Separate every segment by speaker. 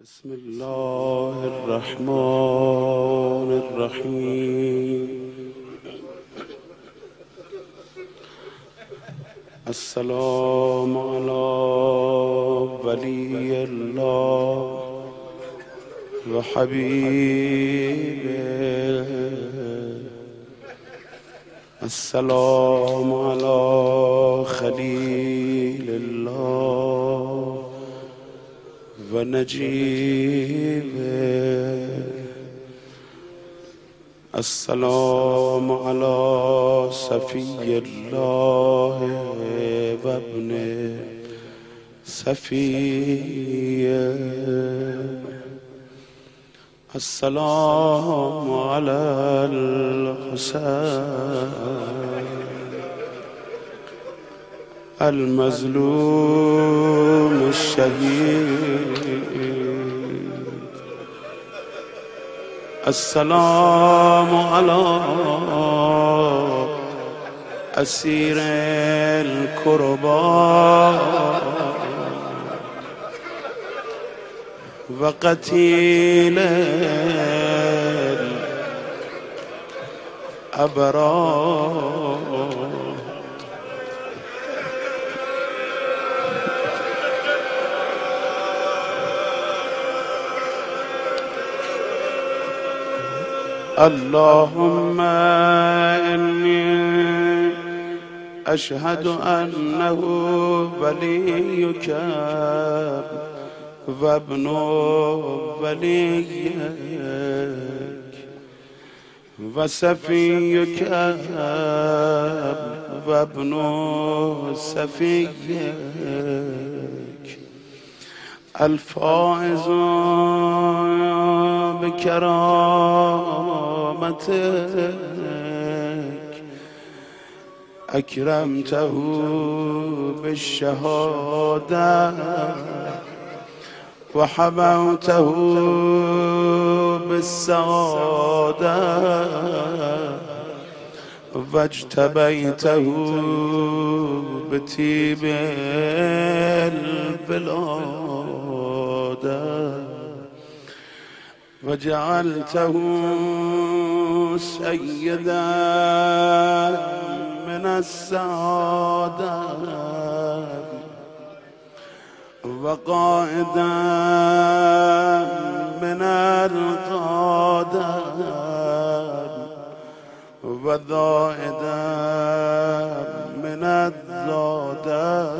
Speaker 1: بسم الله الرحمن الرحيم. السلام على ولي الله وحبيبه. السلام على خليل ونجيبه السلام على صفي الله وابن صفيه السلام على الحسين المظلوم الشهيد. السلام على أسير الكرباء وقتيل الأبرار. اللهم إني أشهد أنه وليك وابن وليك وسفيك وابن سفيك الفائز به اکرم تهو به شهاده و حبوته به سعاده و اجتبیته به تیب البلاده وجعلته سيدا من السعادة وقائدا من القادة وذائدا من الزادة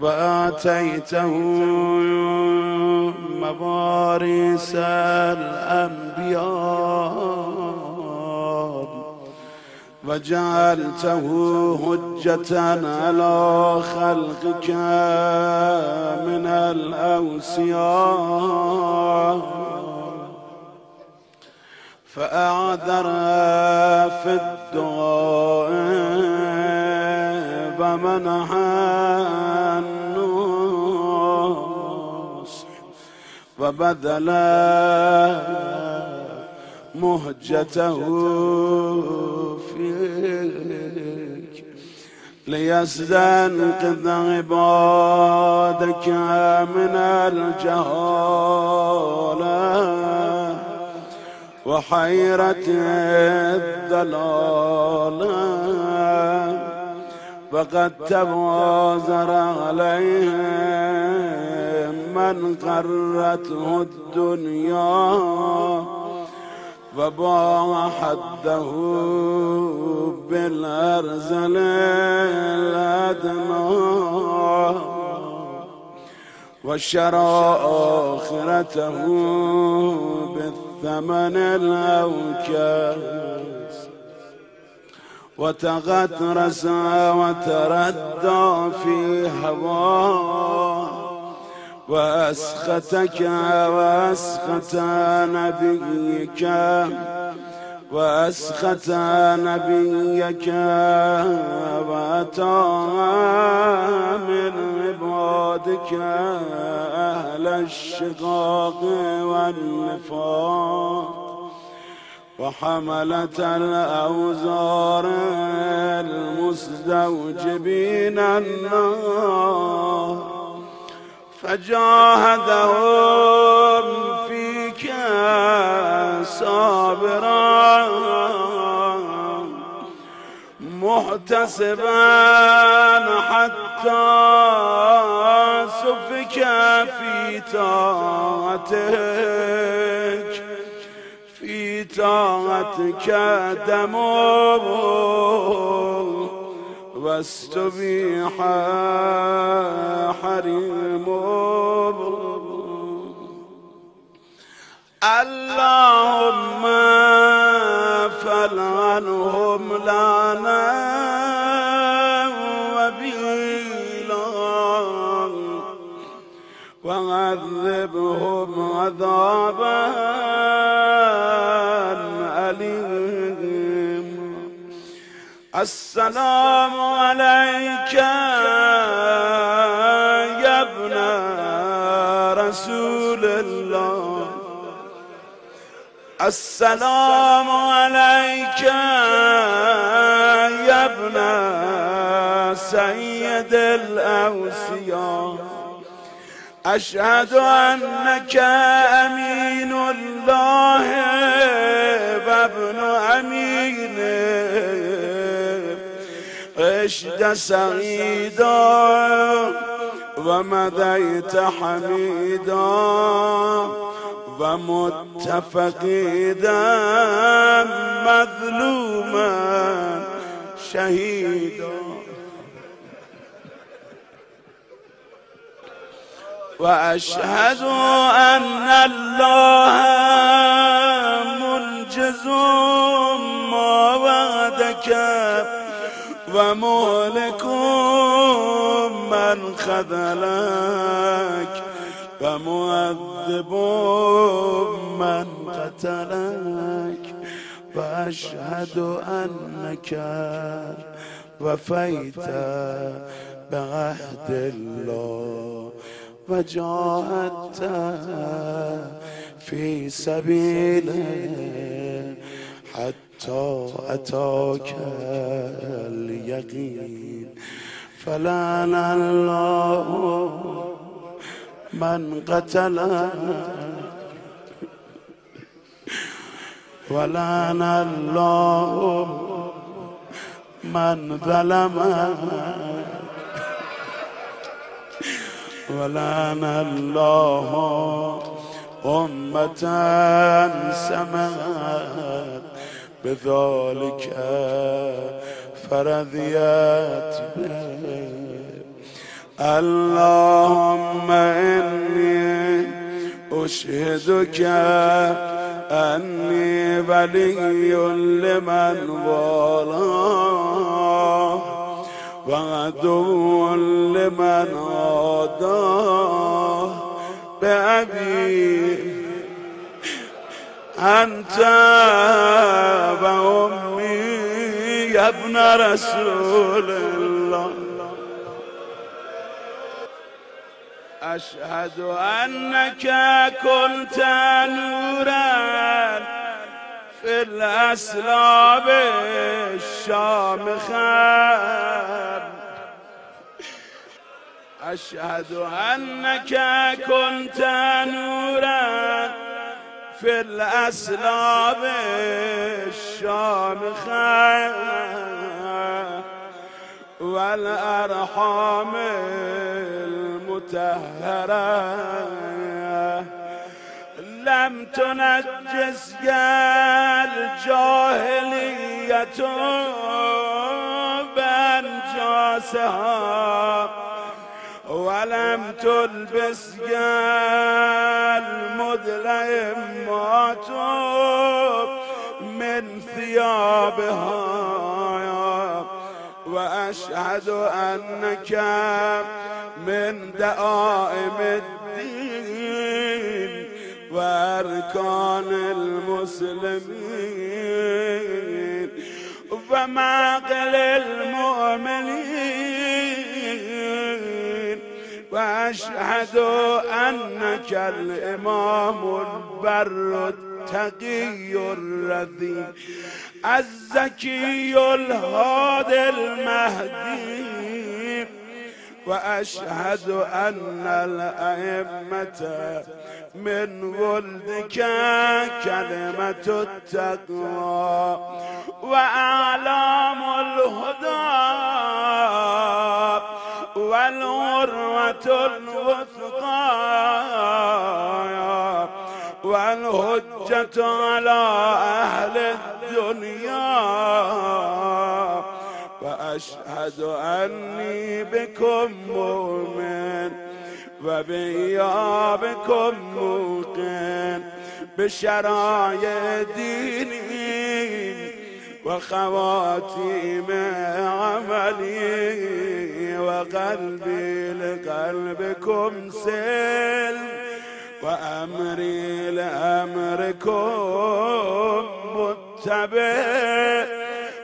Speaker 1: وآتيته مواريث الأنبياء وجعلته هجة على خلقك من الأوسياء. فأعذر في الدعاء ومنح وبذل مهجته فيك ليستنقذ عبادك من الجهالة وحيرة الضلالة. وقد تبازر عليهم من قرته الدنيا وباع حده بالأرزل الأدنى وشرى آخرته بالثمن الأوكاس وتغترس وتردى في هواه وأسختك وأسخت نبيك وأسخت نبيك وأتى من عبادك أهل الشقاق والنفاق وحملة الأوزار المستوجبين النار. فجاهدهم فيك صابرا محتسبا حتى سفك في طاعتك. في طاعتك دمه واستبيح حريم اللهم فلعنهم لعنا وبيلا وعذبهم عذابا السلام عليك يا ابن رسول الله. السلام عليك يا ابن سيد الأوسياء. أشهد أنك أمين الله. عشت سعيدا ومضيت حميدا ومت فقيدا مظلوما شهيدا. وأشهد أن الله منجز ما وعدك. ومهلك من خذلك ومؤذب من قتلك. وأشهد أنك وفيت بعهد الله وجاهدت في سبيله حتى أتاك اليقين فلان الله من قتل ولان الله من ظلم ولان الله أمة سمت بذالک فرضیت به اللهم انی اشهدك انی ولی لمن والاه و لمن آداه به انت و امی ابن رسول الله. اشهد انك كنت نورا في الاسلاب الشامخه اشهد أنك كنت نورا في الأسلاب الشامخة والأرحام المتهرة لم تنجس الجاهلية بأنجاسها ولم تلبس المذلمات من ثيابها وأشهد أنك من دائم الدين وأركان المسلمين ومعقل المؤمنين وأشهد أنك الإمام البر التقي الرذي الزكي الهادي المهدي وأشهد أن الأئمة من ولدك كلمة التقوى وأعلام الهدى. والغروة الوثقى والهجة على أهل الدنيا. وأشهد أني بكم مؤمن وبإيابكم موقن بشرايا ديني وخواتيم عملي. وقلبي لقلبكم سلم وأمري لأمركم متبع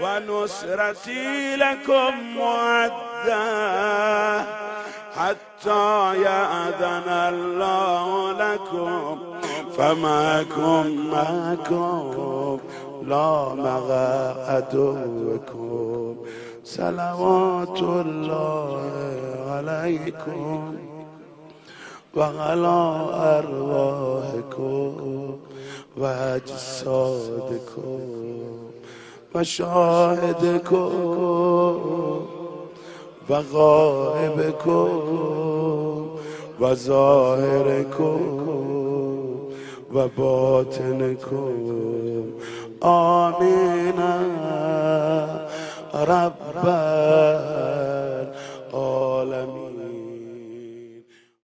Speaker 1: ونصرتي لكم مودة حتى يأذن الله لكم فماكم معكم لا مغى عدوكم صلوات الله عليكم و غلا ارواح کو و اجسادکم و شاهدکم و غائبکم و ظاهرکم و باطنکم. آمین. رب Bye.